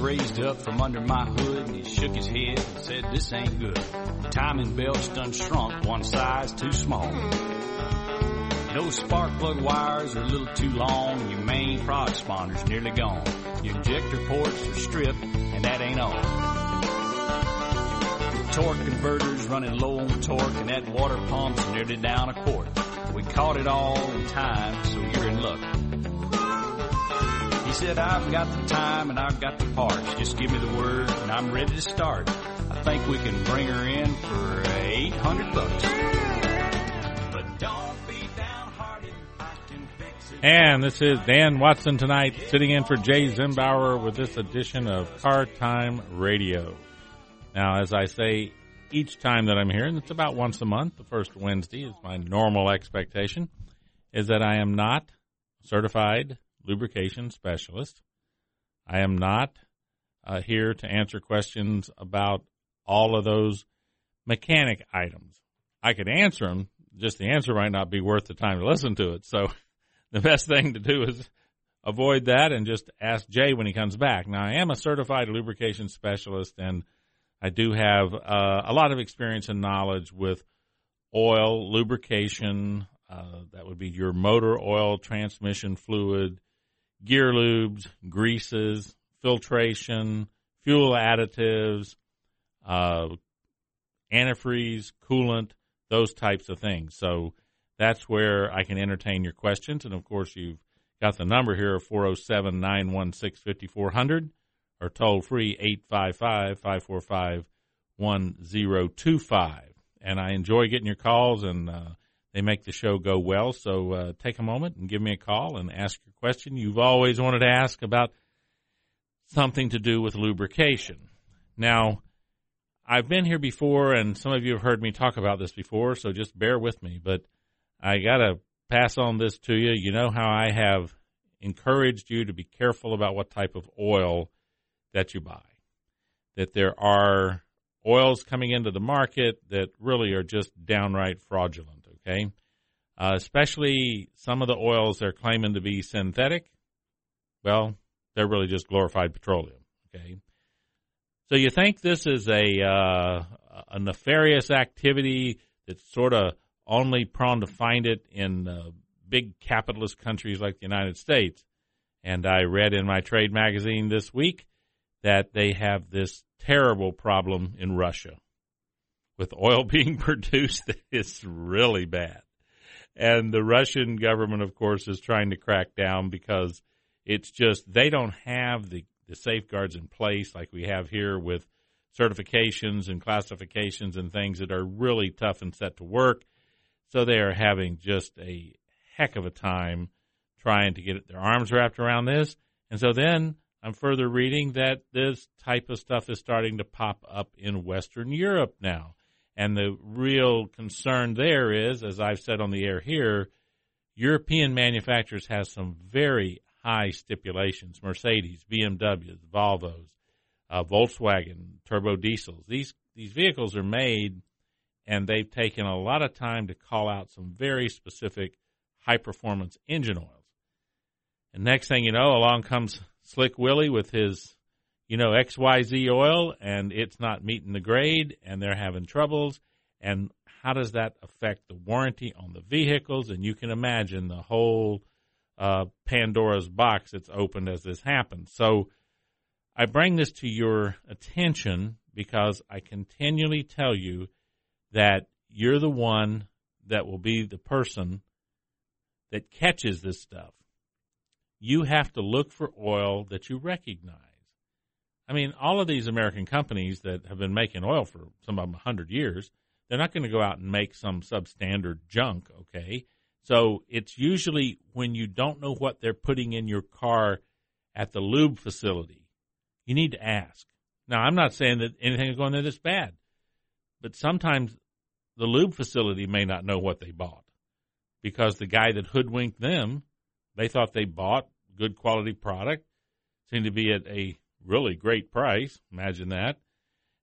raised up from under my hood and he shook his head and said, this ain't good. The timing belt's done shrunk one size too small. Those spark plug wires are a little too long and your main prod sponder's nearly gone. Your injector ports are stripped and that ain't all. Torque converter's running low on torque and that water pump's nearly down a quart. We caught it all in time, so you're in luck. He said, I've got the time and I've got the parts. Just give me the word and I'm ready to start. I think we can bring her in for 800 bucks. But don't be downhearted. I can fix it. And this is Dan Watson tonight, sitting in for Jay Zimbauer with this edition of Car Time Radio. Now, as I say each time that I'm here, and it's about once a month, the first Wednesday is my normal expectation, is that I am not certified lubrication specialist. I am not uh, here to answer questions about all of those mechanic items. I could answer them, just the answer might not be worth the time to listen to it. So the best thing to do is avoid that and just ask Jay when he comes back. Now, I am a certified lubrication specialist and I do have uh, a lot of experience and knowledge with oil, lubrication, uh, that would be your motor oil, transmission fluid, gear lubes, greases, filtration, fuel additives, uh, antifreeze, coolant, those types of things. So that's where I can entertain your questions. And of course, you've got the number here of 407 916 5400 or toll free 855 545 1025. And I enjoy getting your calls and uh, they make the show go well. So uh, take a moment and give me a call and ask your question. You've always wanted to ask about something to do with lubrication. Now, I've been here before, and some of you have heard me talk about this before, so just bear with me. But I got to pass on this to you. You know how I have encouraged you to be careful about what type of oil that you buy. That there are oils coming into the market that really are just downright fraudulent, okay? Uh, especially some of the oils they're claiming to be synthetic. Well, they're really just glorified petroleum, okay? So you think this is a uh, a nefarious activity that's sort of only prone to find it in uh, big capitalist countries like the United States. And I read in my trade magazine this week that they have this terrible problem in Russia with oil being produced that is really bad. And the Russian government, of course, is trying to crack down because it's just they don't have the, the safeguards in place like we have here with certifications and classifications and things that are really tough and set to work. So they are having just a heck of a time trying to get their arms wrapped around this. And so then I'm further reading that this type of stuff is starting to pop up in Western Europe now. And the real concern there is, as I've said on the air here, European manufacturers have some very high stipulations. Mercedes, BMWs, Volvos, uh, Volkswagen, turbo diesels. These these vehicles are made, and they've taken a lot of time to call out some very specific high performance engine oils. And next thing you know, along comes Slick Willie with his, you know, XYZ oil and it's not meeting the grade and they're having troubles. And how does that affect the warranty on the vehicles? And you can imagine the whole uh, Pandora's box that's opened as this happens. So I bring this to your attention because I continually tell you that you're the one that will be the person that catches this stuff you have to look for oil that you recognize. I mean, all of these American companies that have been making oil for some of them 100 years, they're not going to go out and make some substandard junk, okay? So it's usually when you don't know what they're putting in your car at the lube facility, you need to ask. Now, I'm not saying that anything is going there that's bad, but sometimes the lube facility may not know what they bought because the guy that hoodwinked them they thought they bought good quality product, seemed to be at a really great price. Imagine that.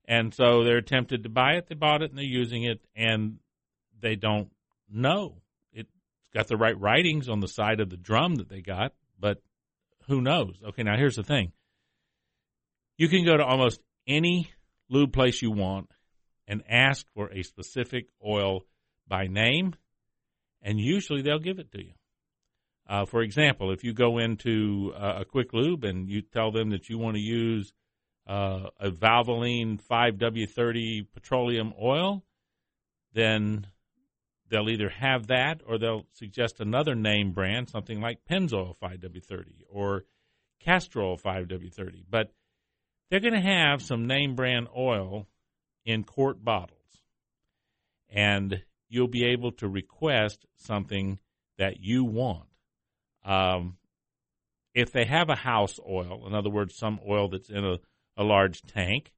And so they're tempted to buy it. They bought it and they're using it, and they don't know. It's got the right writings on the side of the drum that they got, but who knows? Okay, now here's the thing. You can go to almost any lube place you want and ask for a specific oil by name, and usually they'll give it to you. Uh, for example, if you go into uh, a quick lube and you tell them that you want to use uh, a Valvoline 5W30 petroleum oil, then they'll either have that or they'll suggest another name brand, something like Pennzoil 5W30 or Castrol 5W30. But they're going to have some name brand oil in quart bottles. And you'll be able to request something that you want. Um, if they have a house oil, in other words, some oil that's in a, a large tank,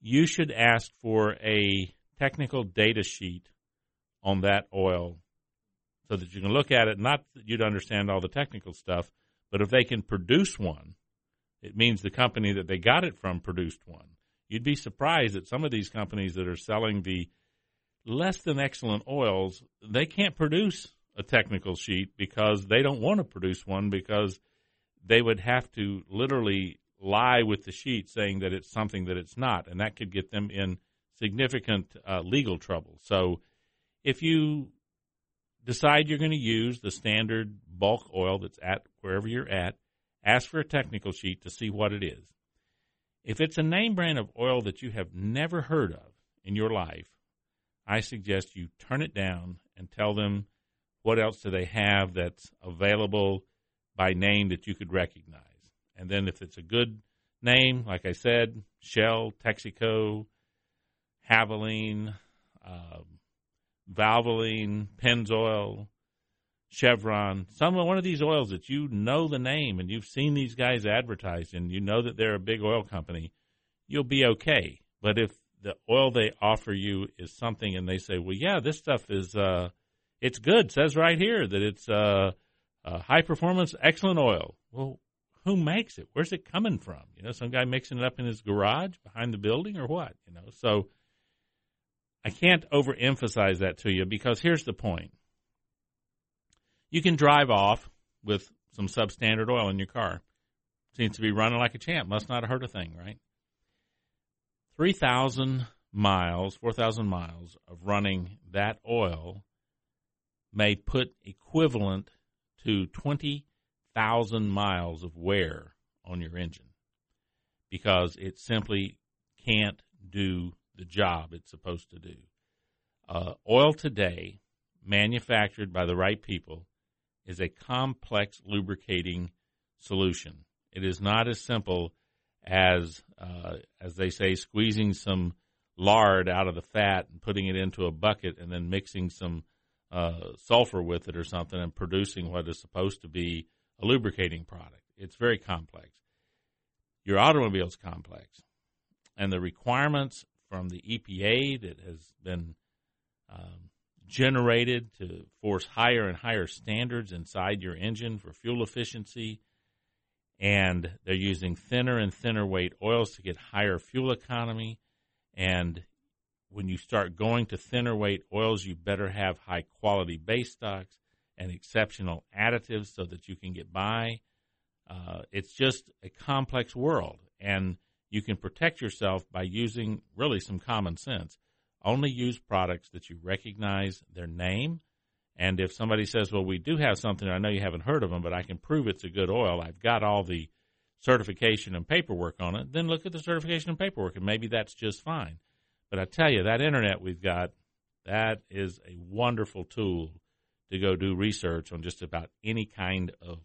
you should ask for a technical data sheet on that oil so that you can look at it. Not that you'd understand all the technical stuff, but if they can produce one, it means the company that they got it from produced one. You'd be surprised that some of these companies that are selling the less than excellent oils, they can't produce a technical sheet because they don't want to produce one because they would have to literally lie with the sheet saying that it's something that it's not, and that could get them in significant uh, legal trouble. So if you decide you're going to use the standard bulk oil that's at wherever you're at, ask for a technical sheet to see what it is. If it's a name brand of oil that you have never heard of in your life, I suggest you turn it down and tell them what else do they have that's available by name that you could recognize. And then if it's a good name, like I said, Shell, Texaco, Havoline, um, Valvoline, Pennzoil, Chevron, some one of these oils that you know the name and you've seen these guys advertised and you know that they're a big oil company, you'll be okay. But if the oil they offer you is something and they say, well, yeah, this stuff is, uh, it's good. It says right here that it's, uh, uh, high performance, excellent oil. Well, who makes it? Where's it coming from? You know, some guy mixing it up in his garage behind the building or what? You know, so I can't overemphasize that to you because here's the point. You can drive off with some substandard oil in your car. Seems to be running like a champ. Must not have hurt a thing, right? 3,000 miles, 4,000 miles of running that oil may put equivalent to 20,000 miles of wear on your engine because it simply can't do the job it's supposed to do. Uh, oil today, manufactured by the right people, is a complex lubricating solution. It is not as simple as, uh, as they say, squeezing some lard out of the fat and putting it into a bucket and then mixing some uh, sulfur with it or something and producing what is supposed to be a lubricating product. It's very complex. Your automobile is complex, and the requirements from the EPA that has been um, generated to force higher and higher standards inside your engine for fuel efficiency. And they're using thinner and thinner weight oils to get higher fuel economy. And when you start going to thinner weight oils, you better have high quality base stocks and exceptional additives so that you can get by. Uh, it's just a complex world. And you can protect yourself by using really some common sense. Only use products that you recognize their name. And if somebody says, well, we do have something, I know you haven't heard of them, but I can prove it's a good oil, I've got all the certification and paperwork on it, then look at the certification and paperwork, and maybe that's just fine. But I tell you, that internet we've got, that is a wonderful tool to go do research on just about any kind of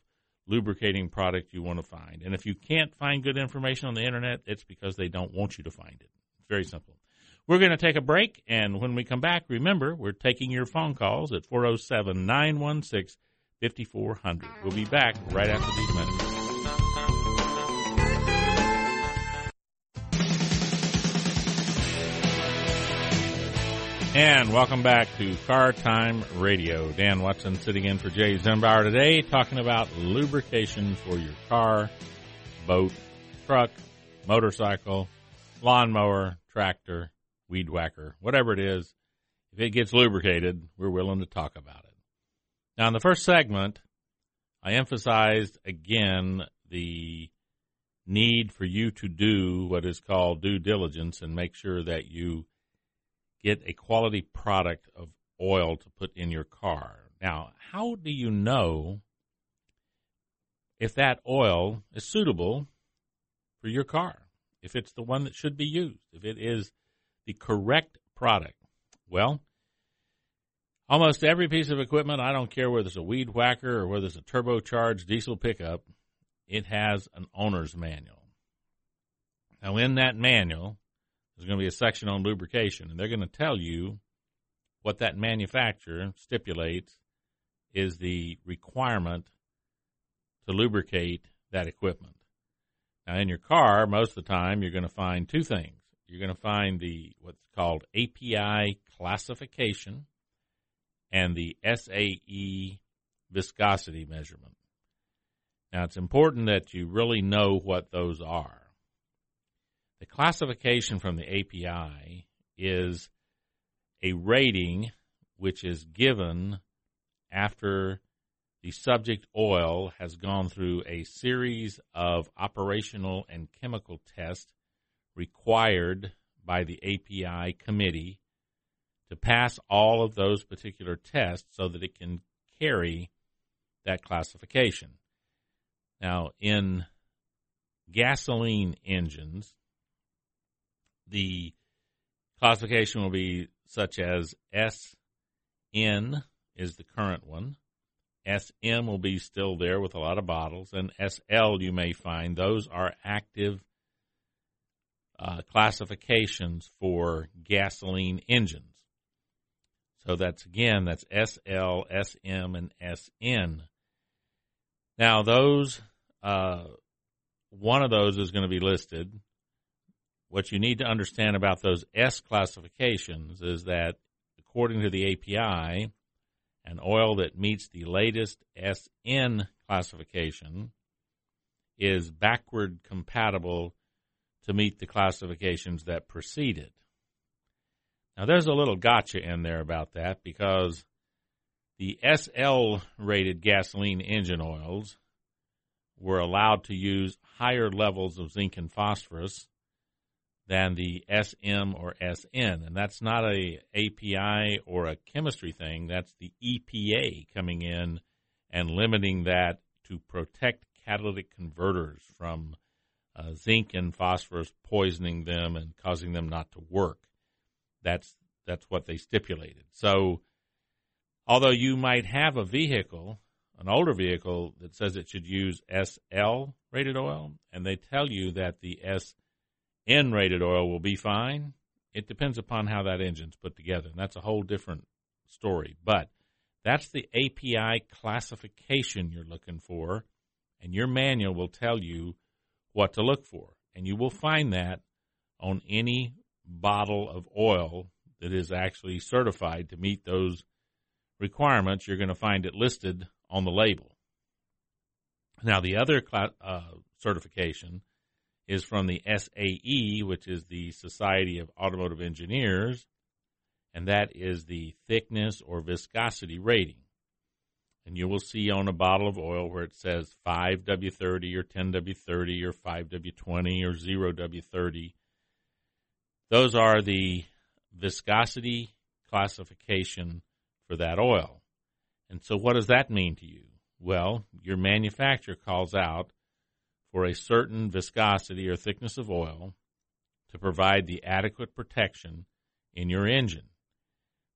lubricating product you want to find. And if you can't find good information on the internet, it's because they don't want you to find it. It's very simple. We're going to take a break, and when we come back, remember, we're taking your phone calls at 407 916 5400. We'll be back right after these minutes. And welcome back to Car Time Radio. Dan Watson sitting in for Jay Zimbauer today, talking about lubrication for your car, boat, truck, motorcycle, lawnmower, tractor, weed whacker, whatever it is. If it gets lubricated, we're willing to talk about it. Now, in the first segment, I emphasized again the need for you to do what is called due diligence and make sure that you get a quality product of oil to put in your car. Now, how do you know if that oil is suitable for your car? If it's the one that should be used, if it is the correct product? Well, almost every piece of equipment, I don't care whether it's a weed whacker or whether it's a turbocharged diesel pickup, it has an owner's manual. Now, in that manual, there's going to be a section on lubrication, and they're going to tell you what that manufacturer stipulates is the requirement to lubricate that equipment. Now, in your car, most of the time, you're going to find two things. You're going to find the what's called API classification and the SAE viscosity measurement. Now, it's important that you really know what those are. Classification from the API is a rating which is given after the subject oil has gone through a series of operational and chemical tests required by the API committee to pass all of those particular tests so that it can carry that classification. Now, in gasoline engines, the classification will be such as SN is the current one. SM will be still there with a lot of bottles, and SL you may find those are active uh, classifications for gasoline engines. So that's again that's SL, SM, and SN. Now those uh, one of those is going to be listed. What you need to understand about those S classifications is that according to the API, an oil that meets the latest SN classification is backward compatible to meet the classifications that preceded. Now, there's a little gotcha in there about that because the SL rated gasoline engine oils were allowed to use higher levels of zinc and phosphorus than the SM or SN, and that's not a API or a chemistry thing. That's the EPA coming in and limiting that to protect catalytic converters from uh, zinc and phosphorus poisoning them and causing them not to work. That's that's what they stipulated. So, although you might have a vehicle, an older vehicle that says it should use SL rated oil, and they tell you that the S N rated oil will be fine. It depends upon how that engine's put together, and that's a whole different story. But that's the API classification you're looking for, and your manual will tell you what to look for. And you will find that on any bottle of oil that is actually certified to meet those requirements. You're going to find it listed on the label. Now, the other uh, certification is from the SAE, which is the Society of Automotive Engineers, and that is the thickness or viscosity rating. And you will see on a bottle of oil where it says 5W30 or 10W30 or 5W20 or 0W30. Those are the viscosity classification for that oil. And so, what does that mean to you? Well, your manufacturer calls out for a certain viscosity or thickness of oil to provide the adequate protection in your engine.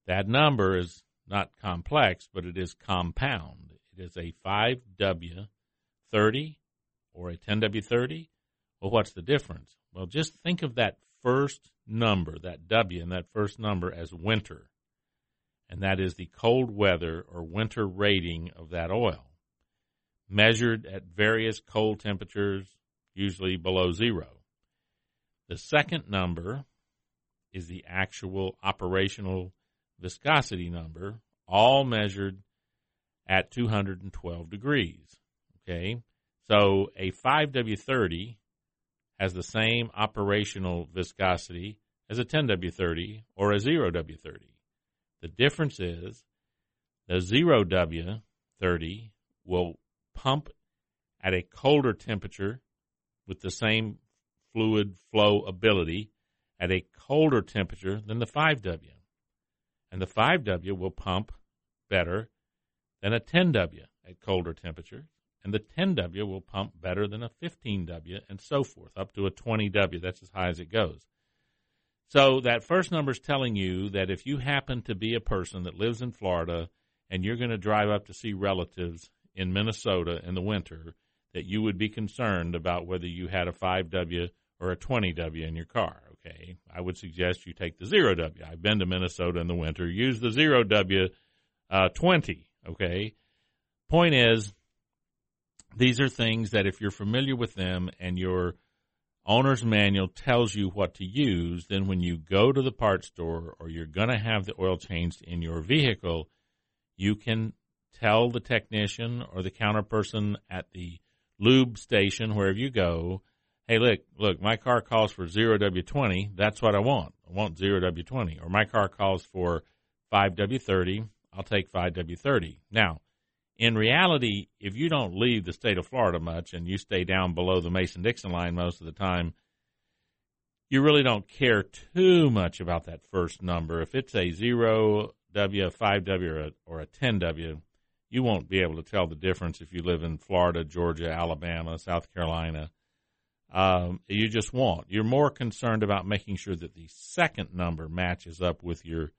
That number is not complex, but it is compound. It is a 5W30 or a 10W30. Well, what's the difference? Well, just think of that first number, that W and that first number, as winter. And that is the cold weather or winter rating of that oil measured at various cold temperatures, usually below zero. The second number is the actual operational viscosity number, all measured at 212 degrees. Okay, so a 5W30 has the same operational viscosity as a 10W30 or a 0W30. The difference is the 0W30 will pump at a colder temperature with the same fluid flow ability at a colder temperature than the 5W. And the 5W will pump better than a 10W at colder temperatures. And the 10W will pump better than a 15W and so forth, up to a 20W. That's as high as it goes. So that first number is telling you that if you happen to be a person that lives in Florida and you're going to drive up to see relatives in Minnesota in the winter, that you would be concerned about whether you had a 5W or a 20W in your car. Okay, I would suggest you take the 0W. I've been to Minnesota in the winter. Use the 0W uh, 20. Okay, point is, these are things that if you're familiar with them and your owner's manual tells you what to use, then when you go to the parts store or you're going to have the oil changed in your vehicle, you can tell the technician or the counter person at the lube station, wherever you go, hey, look, look, my car calls for 0W20. That's what I want. I want 0W20. Or my car calls for 5W30. I'll take 5W30. Now, in reality, if you don't leave the state of Florida much and you stay down below the Mason Dixon line most of the time, you really don't care too much about that first number. If it's a 0W, 5W, or a, or a 10W, you won't be able to tell the difference if you live in Florida, Georgia, Alabama, South Carolina. Um, you just won't. You're more concerned about making sure that the second number matches up with your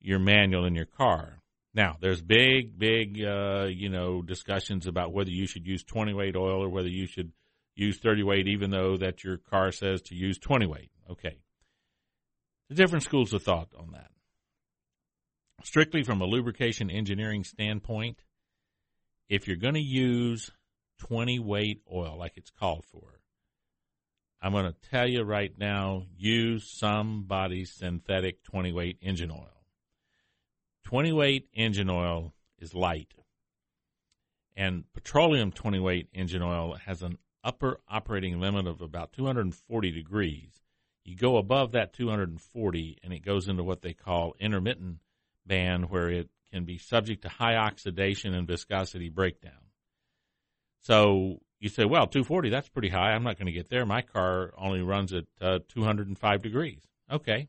your manual in your car. Now, there's big, big, uh, you know, discussions about whether you should use 20 weight oil or whether you should use 30 weight, even though that your car says to use 20 weight. Okay, the different schools of thought on that strictly from a lubrication engineering standpoint, if you're going to use 20 weight oil like it's called for, I'm going to tell you right now use somebody's synthetic 20 weight engine oil. 20 weight engine oil is light, and petroleum 20 weight engine oil has an upper operating limit of about 240 degrees. You go above that 240, and it goes into what they call intermittent band where it can be subject to high oxidation and viscosity breakdown. So you say, well, 240, that's pretty high. I'm not going to get there. My car only runs at uh, 205 degrees. Okay.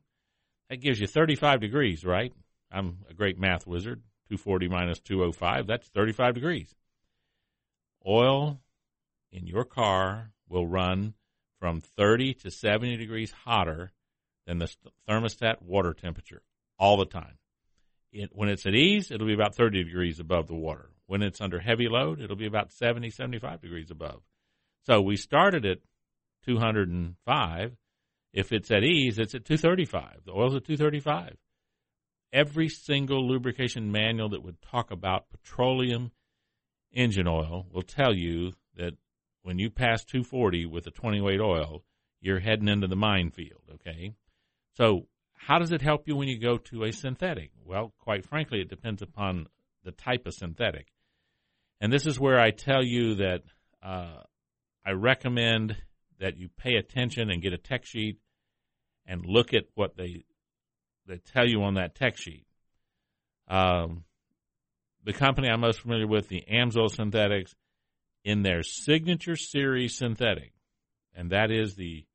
That gives you 35 degrees, right? I'm a great math wizard. 240 minus 205, that's 35 degrees. Oil in your car will run from 30 to 70 degrees hotter than the thermostat water temperature all the time it, when it's at ease, it'll be about 30 degrees above the water. When it's under heavy load, it'll be about 70, 75 degrees above. So we started at 205. If it's at ease, it's at 235. The oil's at 235. Every single lubrication manual that would talk about petroleum engine oil will tell you that when you pass 240 with a 20 weight oil, you're heading into the minefield, okay? So how does it help you when you go to a synthetic? Well, quite frankly, it depends upon the type of synthetic. And this is where I tell you that uh, I recommend that you pay attention and get a tech sheet and look at what they they tell you on that tech sheet. Um, the company I'm most familiar with, the Amsoil Synthetics, in their signature series synthetic, and that is the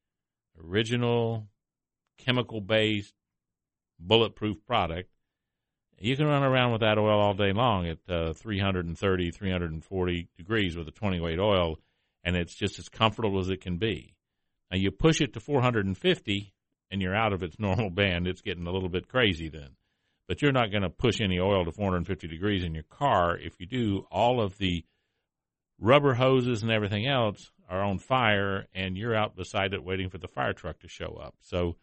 original chemical based bulletproof product. You can run around with that oil all day long at uh, 330, 340 degrees with a 20 weight oil, and it's just as comfortable as it can be. Now, you push it to 450, and you're out of its normal band. It's getting a little bit crazy then. But you're not going to push any oil to 450 degrees in your car. If you do, all of the rubber hoses and everything else are on fire, and you're out beside it waiting for the fire truck to show up. So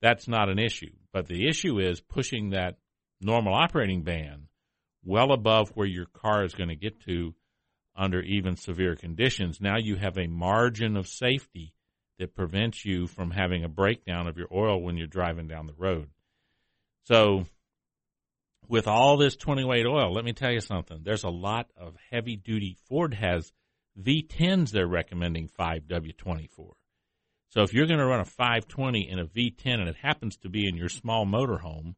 that's not an issue. But the issue is pushing that normal operating band well above where your car is going to get to under even severe conditions. Now you have a margin of safety that prevents you from having a breakdown of your oil when you're driving down the road. So, with all this 20 weight oil, let me tell you something. There's a lot of heavy duty. Ford has V10s they're recommending 5W20 for. So if you're going to run a 520 in a V10 and it happens to be in your small motorhome,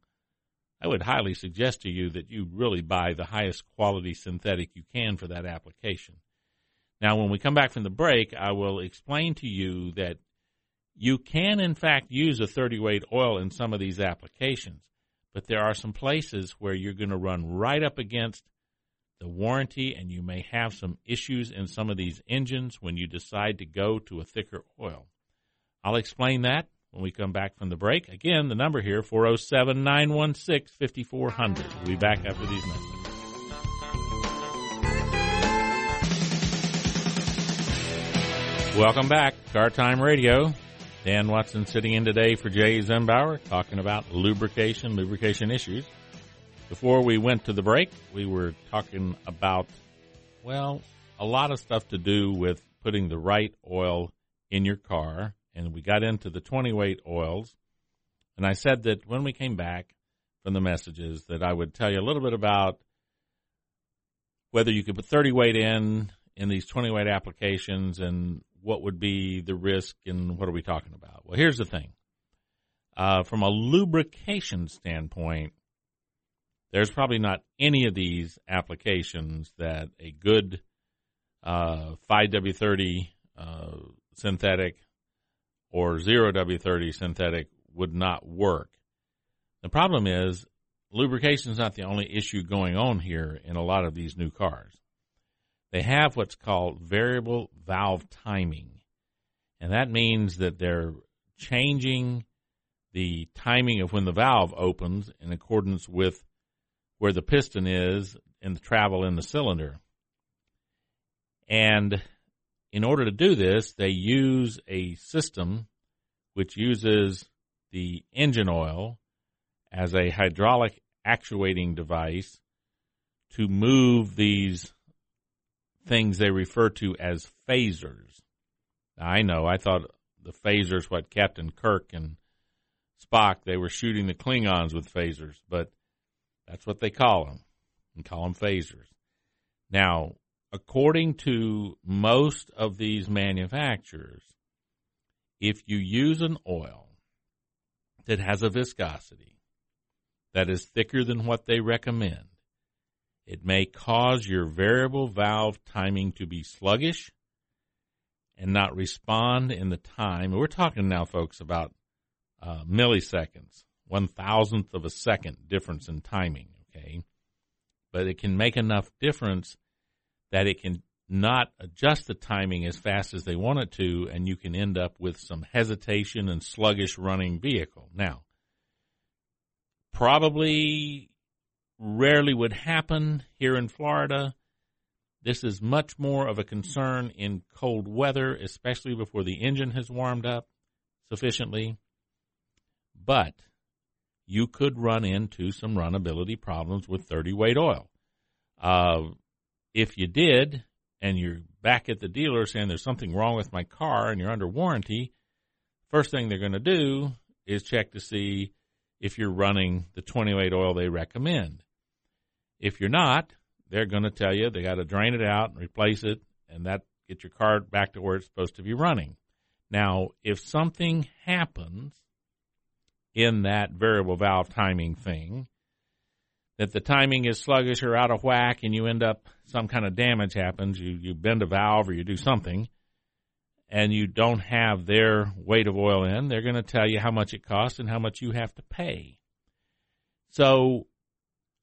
I would highly suggest to you that you really buy the highest quality synthetic you can for that application. Now, when we come back from the break, I will explain to you that you can, in fact, use a 30 weight oil in some of these applications, but there are some places where you're going to run right up against the warranty and you may have some issues in some of these engines when you decide to go to a thicker oil. I'll explain that when we come back from the break. Again, the number here, 407 916 5400. We'll be back after these messages. Welcome back, Car Time Radio. Dan Watson sitting in today for Jay Zembauer, talking about lubrication, lubrication issues. Before we went to the break, we were talking about, well, a lot of stuff to do with putting the right oil in your car. And we got into the 20 weight oils. And I said that when we came back from the messages that I would tell you a little bit about whether you could put 30 weight in in these 20 weight applications and what would be the risk and what are we talking about? Well, here's the thing. Uh, from a lubrication standpoint, there's probably not any of these applications that a good uh, 5W30 uh, synthetic or 0W30 synthetic would not work. The problem is lubrication is not the only issue going on here in a lot of these new cars they have what's called variable valve timing. And that means that they're changing the timing of when the valve opens in accordance with where the piston is in the travel in the cylinder. And in order to do this, they use a system which uses the engine oil as a hydraulic actuating device to move these things they refer to as phasers. I know, I thought the phasers, what Captain Kirk and Spock, they were shooting the Klingons with phasers, but that's what they call them, and call them phasers. Now, according to most of these manufacturers, if you use an oil that has a viscosity that is thicker than what they recommend, it may cause your variable valve timing to be sluggish and not respond in the time. We're talking now, folks, about uh, milliseconds, one thousandth of a second difference in timing, okay? But it can make enough difference that it can not adjust the timing as fast as they want it to, and you can end up with some hesitation and sluggish running vehicle. Now, probably rarely would happen here in Florida. This is much more of a concern in cold weather, especially before the engine has warmed up sufficiently. But you could run into some runability problems with 30 weight oil. Uh, if you did, and you're back at the dealer saying there's something wrong with my car and you're under warranty, first thing they're going to do is check to see if you're running the 20 weight oil they recommend. If you're not, they're going to tell you they got to drain it out and replace it, and that get your car back to where it's supposed to be running. Now, if something happens in that variable valve timing thing, that the timing is sluggish or out of whack and you end up some kind of damage happens, you, you bend a valve or you do something, and you don't have their weight of oil in, they're going to tell you how much it costs and how much you have to pay. So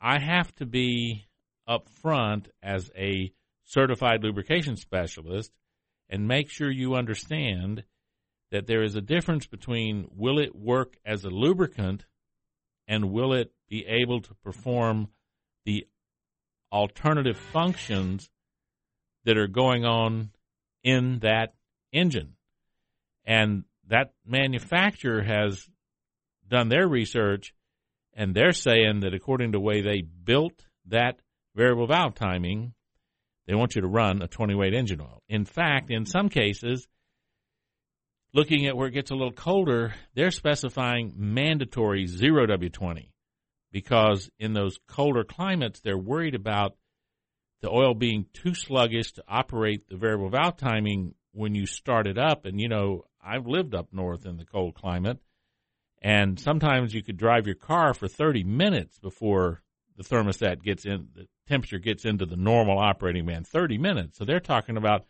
I have to be upfront as a certified lubrication specialist and make sure you understand that there is a difference between will it work as a lubricant and will it be able to perform the alternative functions that are going on in that engine. And that manufacturer has done their research and they're saying that according to the way they built that variable valve timing, they want you to run a 20 weight engine oil. In fact, in some cases, looking at where it gets a little colder, they're specifying mandatory 0W20 because in those colder climates, they're worried about the oil being too sluggish to operate the variable valve timing when you start it up. And, you know, I've lived up north in the cold climate and sometimes you could drive your car for 30 minutes before the thermostat gets in, the temperature gets into the normal operating band. 30 minutes. So they're talking about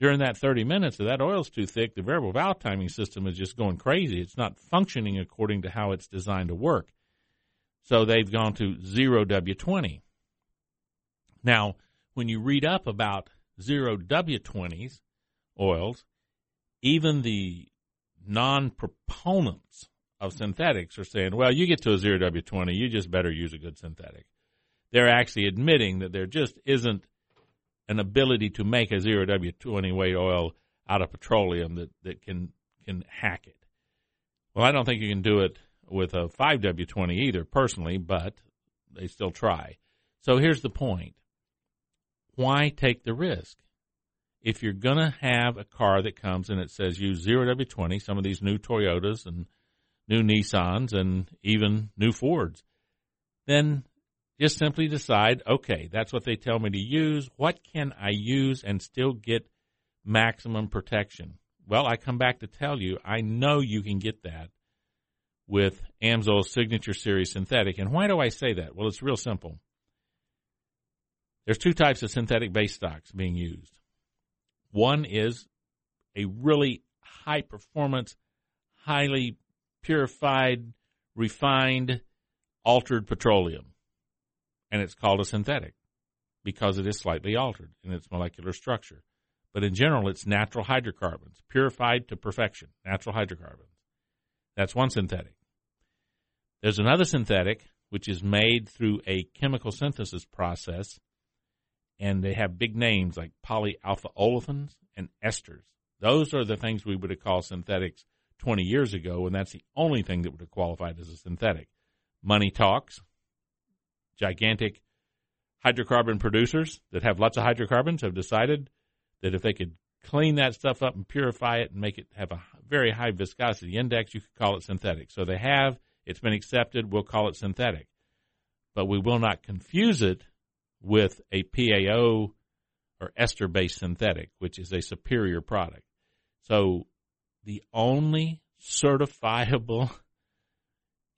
during that 30 minutes, if that oil's too thick, the variable valve timing system is just going crazy. It's not functioning according to how it's designed to work. So they've gone to zero W20. Now, when you read up about zero W20s oils, even the non proponents of synthetics are saying, well, you get to a zero W20, you just better use a good synthetic. They're actually admitting that there just isn't an ability to make a zero W20 weight oil out of petroleum that, that can, can hack it. Well, I don't think you can do it with a 5W20 either, personally, but they still try. So here's the point why take the risk? If you're going to have a car that comes and it says use 0W20, some of these new Toyotas and new Nissans and even new Fords, then just simply decide, okay, that's what they tell me to use. What can I use and still get maximum protection? Well, I come back to tell you, I know you can get that with Amsoil's Signature Series synthetic. And why do I say that? Well, it's real simple. There's two types of synthetic base stocks being used. One is a really high performance, highly purified, refined, altered petroleum. And it's called a synthetic because it is slightly altered in its molecular structure. But in general, it's natural hydrocarbons, purified to perfection, natural hydrocarbons. That's one synthetic. There's another synthetic, which is made through a chemical synthesis process and they have big names like polyalpha olefins and esters. Those are the things we would have called synthetics 20 years ago, and that's the only thing that would have qualified as a synthetic. Money talks. Gigantic hydrocarbon producers that have lots of hydrocarbons have decided that if they could clean that stuff up and purify it and make it have a very high viscosity index, you could call it synthetic. So they have, it's been accepted, we'll call it synthetic. But we will not confuse it with a PAO or ester based synthetic, which is a superior product. So the only certifiable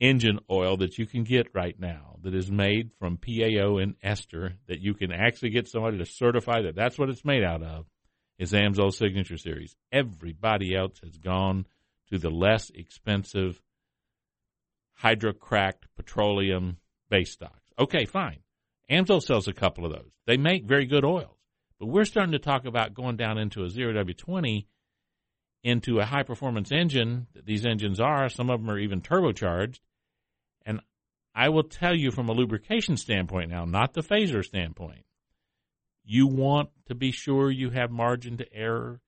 engine oil that you can get right now that is made from PAO and ester that you can actually get somebody to certify that that's what it's made out of is Amsoil Signature Series. Everybody else has gone to the less expensive hydrocracked petroleum base stocks. Okay, fine. Amsoil sells a couple of those. They make very good oils. But we're starting to talk about going down into a 0W20 into a high performance engine. that These engines are, some of them are even turbocharged. I will tell you from a lubrication standpoint now, not the phaser standpoint, you want to be sure you have margin to error.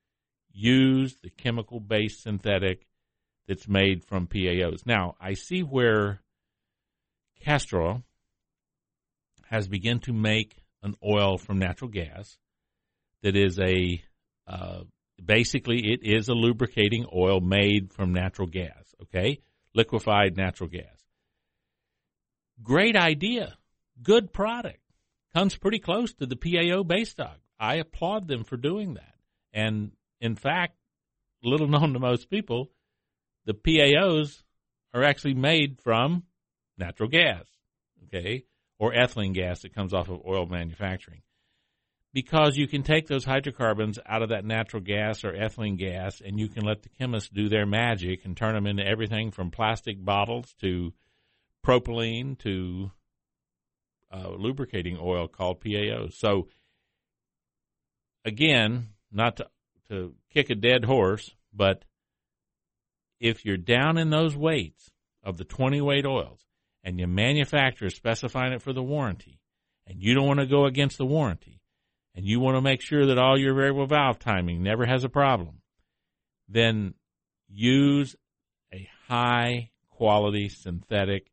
Use the chemical based synthetic that's made from PAOs. Now, I see where Castrol has begun to make an oil from natural gas that is a uh, basically it is a lubricating oil made from natural gas. Okay, liquefied natural gas. Great idea, good product. Comes pretty close to the PAO base stock. I applaud them for doing that. And in fact, little known to most people, the PAOs are actually made from natural gas. Okay, or ethylene gas that comes off of oil manufacturing. Because you can take those hydrocarbons out of that natural gas or ethylene gas and you can let the chemists do their magic and turn them into everything from plastic bottles to propylene to uh, lubricating oil called PAO. So, again, not to, to kick a dead horse, but if you're down in those weights of the 20 weight oils, and your manufacturer is specifying it for the warranty, and you don't want to go against the warranty, and you want to make sure that all your variable valve timing never has a problem, then use a high quality synthetic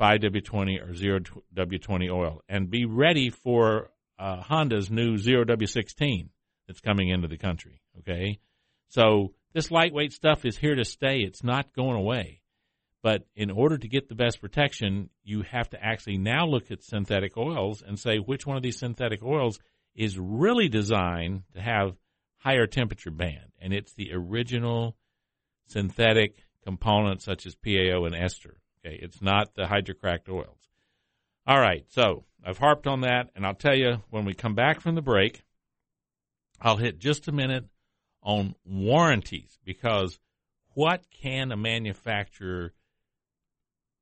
5W20 or 0W20 oil and be ready for uh, Honda's new 0W16 that's coming into the country. Okay. So this lightweight stuff is here to stay. It's not going away. But in order to get the best protection, you have to actually now look at synthetic oils and say which one of these synthetic oils is really designed to have higher temperature band. And it's the original synthetic components such as PAO and ester. Okay, it's not the hydrocracked oils. All right, so I've harped on that, and I'll tell you when we come back from the break, I'll hit just a minute on warranties because what can a manufacturer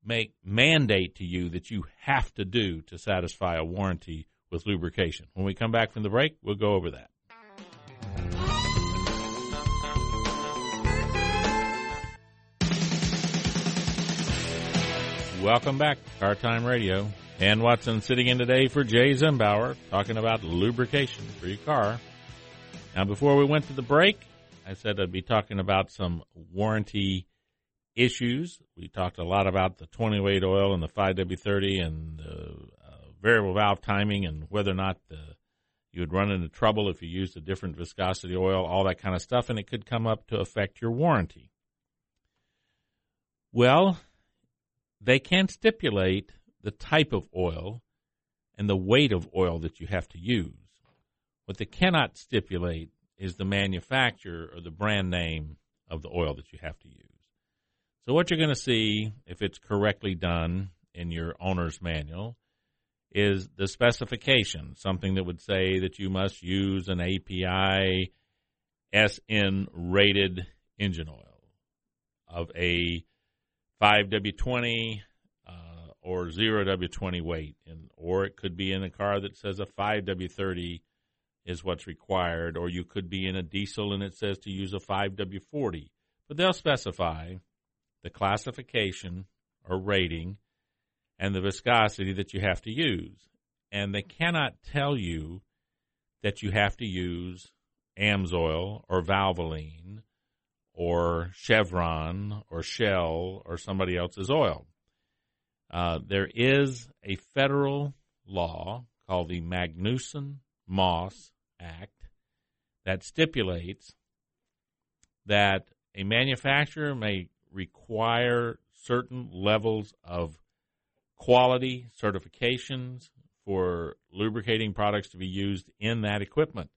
make mandate to you that you have to do to satisfy a warranty with lubrication? When we come back from the break, we'll go over that. Welcome back, to Car Time Radio. Ann Watson sitting in today for Jay Zimbauer, talking about lubrication for your car. Now, before we went to the break, I said I'd be talking about some warranty issues. We talked a lot about the 20 weight oil and the 5W30 and the uh, variable valve timing and whether or not the, you would run into trouble if you used a different viscosity oil, all that kind of stuff, and it could come up to affect your warranty. Well, they can stipulate the type of oil and the weight of oil that you have to use. What they cannot stipulate is the manufacturer or the brand name of the oil that you have to use. So what you're going to see if it's correctly done in your owner's manual is the specification, something that would say that you must use an API SN rated engine oil of a 5W20 uh, or 0W20 weight, and or it could be in a car that says a 5W30 is what's required, or you could be in a diesel and it says to use a 5W40. But they'll specify the classification or rating and the viscosity that you have to use. And they cannot tell you that you have to use Amsoil or Valvoline or Chevron or Shell or somebody else's oil. Uh, there is a federal law called the Magnuson Moss Act that stipulates that a manufacturer may require certain levels of quality certifications for lubricating products to be used in that equipment.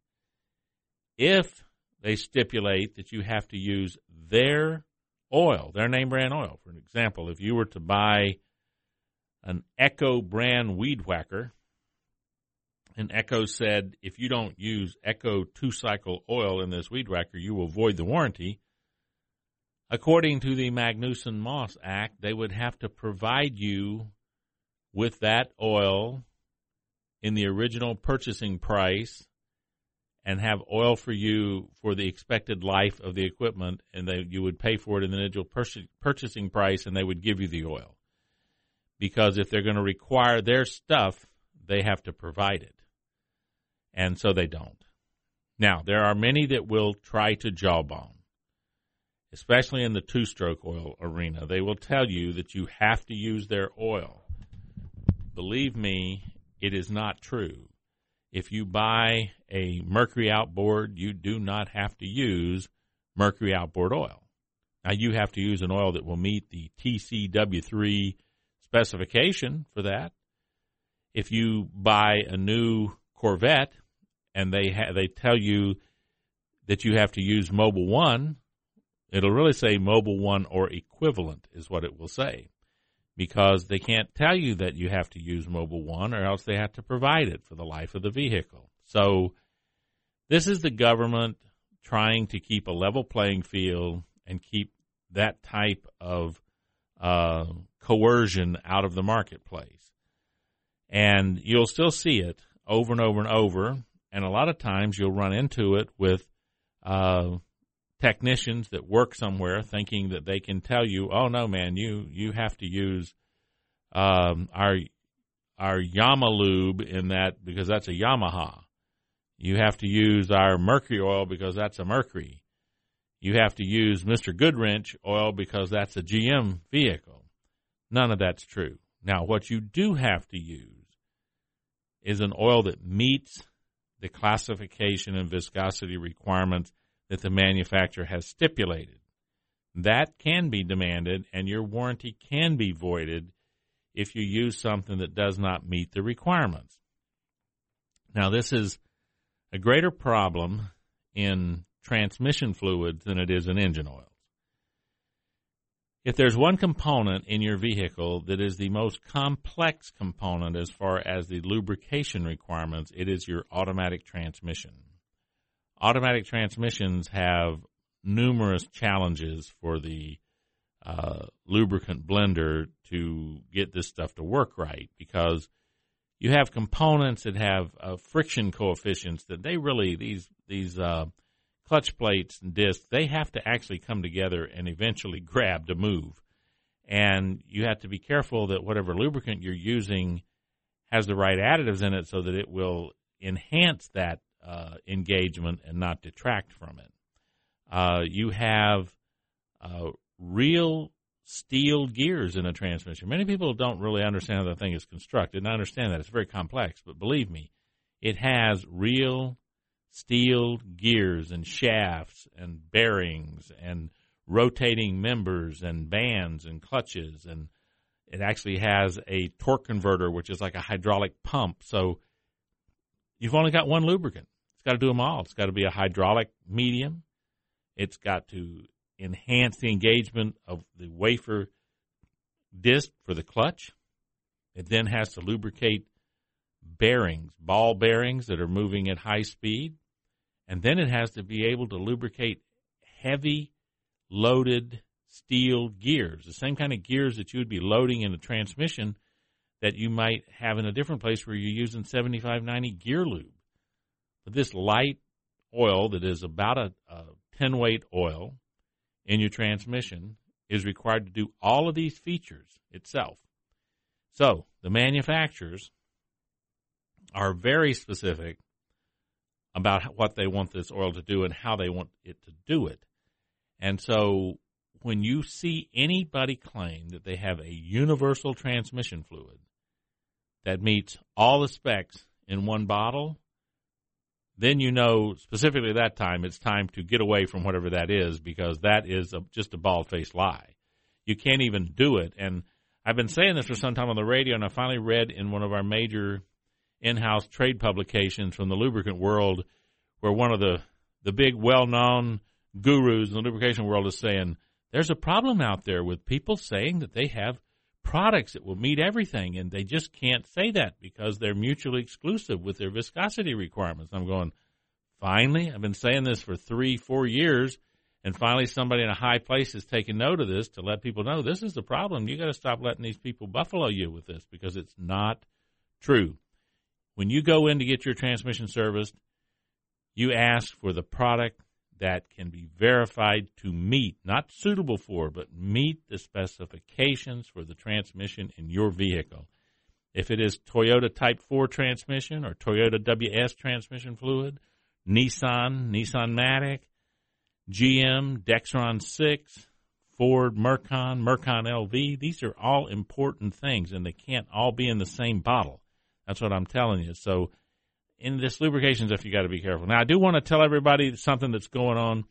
If they stipulate that you have to use their oil, their name brand oil. For an example, if you were to buy an Echo brand weed whacker, and Echo said if you don't use Echo two cycle oil in this weed whacker, you will void the warranty. According to the Magnuson Moss Act, they would have to provide you with that oil in the original purchasing price and have oil for you for the expected life of the equipment, and they, you would pay for it in the individual purchasing price, and they would give you the oil. Because if they're going to require their stuff, they have to provide it. And so they don't. Now, there are many that will try to jawbone, especially in the two stroke oil arena. They will tell you that you have to use their oil. Believe me, it is not true if you buy a mercury outboard, you do not have to use mercury outboard oil. Now, you have to use an oil that will meet the TCW3 specification for that. If you buy a new Corvette and they ha- they tell you that you have to use Mobil One, it'll really say Mobil One or equivalent is what it will say because they can't tell you that you have to use Mobil One or else they have to provide it for the life of the vehicle. So this is the government trying to keep a level playing field and keep that type of uh, coercion out of the marketplace. And you'll still see it over and over and over. And a lot of times you'll run into it with uh, technicians that work somewhere thinking that they can tell you, "Oh no, man, you you have to use um, our our Yamalube in that because that's a Yamaha. You have to use our Mercury oil because that's a Mercury. You have to use Mr. Goodwrench oil because that's a GM vehicle. None of that's true. Now, what you do have to use is an oil that meets the classification and viscosity requirements that the manufacturer has stipulated. That can be demanded, and your warranty can be voided if you use something that does not meet the requirements. Now, this is a greater problem in transmission fluids than it is in engine oils. If there's one component in your vehicle that is the most complex component as far as the lubrication requirements, it is your automatic transmission. Automatic transmissions have numerous challenges for the uh, lubricant blender to get this stuff to work right because you have components that have uh, friction coefficients that they really these these uh, clutch plates and discs they have to actually come together and eventually grab to move. And you have to be careful that whatever lubricant you're using has the right additives in it so that it will enhance that uh, engagement and not detract from it. Uh, you have uh, real steel gears in a transmission. Many people don't really understand how the thing is constructed, and I understand that it's very complex. But believe me, it has real steel gears and shafts and bearings and rotating members and bands and clutches and it actually has a torque converter which is like a hydraulic pump so you've only got one lubricant. It's got to do them all. It's got to be a hydraulic medium. It's got to enhance the engagement of the wafer disc for the clutch. It then has to lubricate bearings ball bearings that are moving at high speed. And then it has to be able to lubricate heavy loaded steel gears, the same kind of gears that you would be loading in a transmission that you might have in a different place where you're using 7590 gear lube. But this light oil that is about a, a 10 weight oil in your transmission is required to do all of these features itself. So the manufacturers are very specific about what they want this oil to do and how they want it to do it. And so when you see anybody claim that they have a universal transmission fluid that meets all the specs in one bottle, then you know specifically that time it's time to get away from whatever that is because that is a, just a bald faced lie. You can't even do it. And I've been saying this for some time on the radio, and I finally read in one of our major in house trade publications from the lubricant world where one of the, the big well known gurus in the lubrication world is saying there's a problem out there with people saying that they have products that will meet everything, and they just can't say that because they're mutually exclusive with their viscosity requirements. I'm going, finally, I've been saying this for three, four years, and finally somebody in a high place is taking note of this to let people know this is the problem. You got to stop letting these people buffalo you with this because it's not true. When you go in to get your transmission serviced, you ask for the product that can be verified to meet, not suitable for, but meet the specifications for the transmission in your vehicle. If it is Toyota Type 4 transmission or Toyota WS transmission fluid, Nissan, Nissan Matic, GM, Dexron 6, Ford, Mercon, Mercon LV, these are all important things and they can't all be in the same bottle. That's what I'm telling you. So in this lubrication stuff, you got to be careful. Now, I do want to tell everybody something that's going on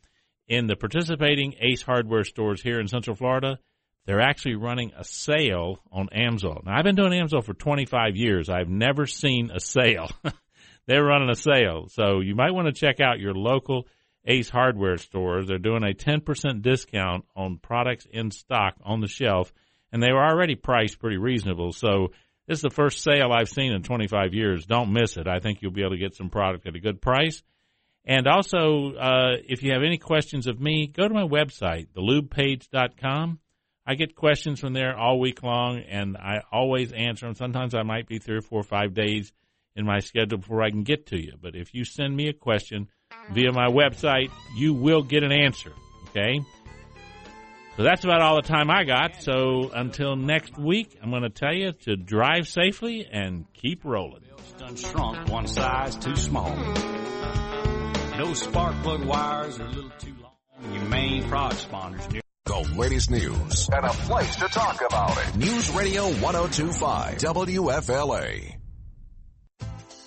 in the participating Ace Hardware stores here in Central Florida. They're actually running a sale on Amsoil. Now, I've been doing Amsoil for 25 years. I've never seen a sale. They're running a sale. So you might want to check out your local Ace Hardware stores. They're doing a 10% discount on products in stock on the shelf, and they were already priced pretty reasonable. So this is the first sale I've seen in 25 years. Don't miss it. I think you'll be able to get some product at a good price. And also, uh, if you have any questions of me, go to my website, thelubepage.com. I get questions from there all week long, and I always answer them. Sometimes I might be three or four or five days in my schedule before I can get to you. But if you send me a question via my website, you will get an answer. Okay? So that's about all the time I got. So until next week, I'm going to tell you to drive safely and keep rolling. Done shrunk one size too small. Those spark plug wires are a little too long. Your main frog spawners near. The latest news and a place to talk about it. News Radio 1025 WFLA.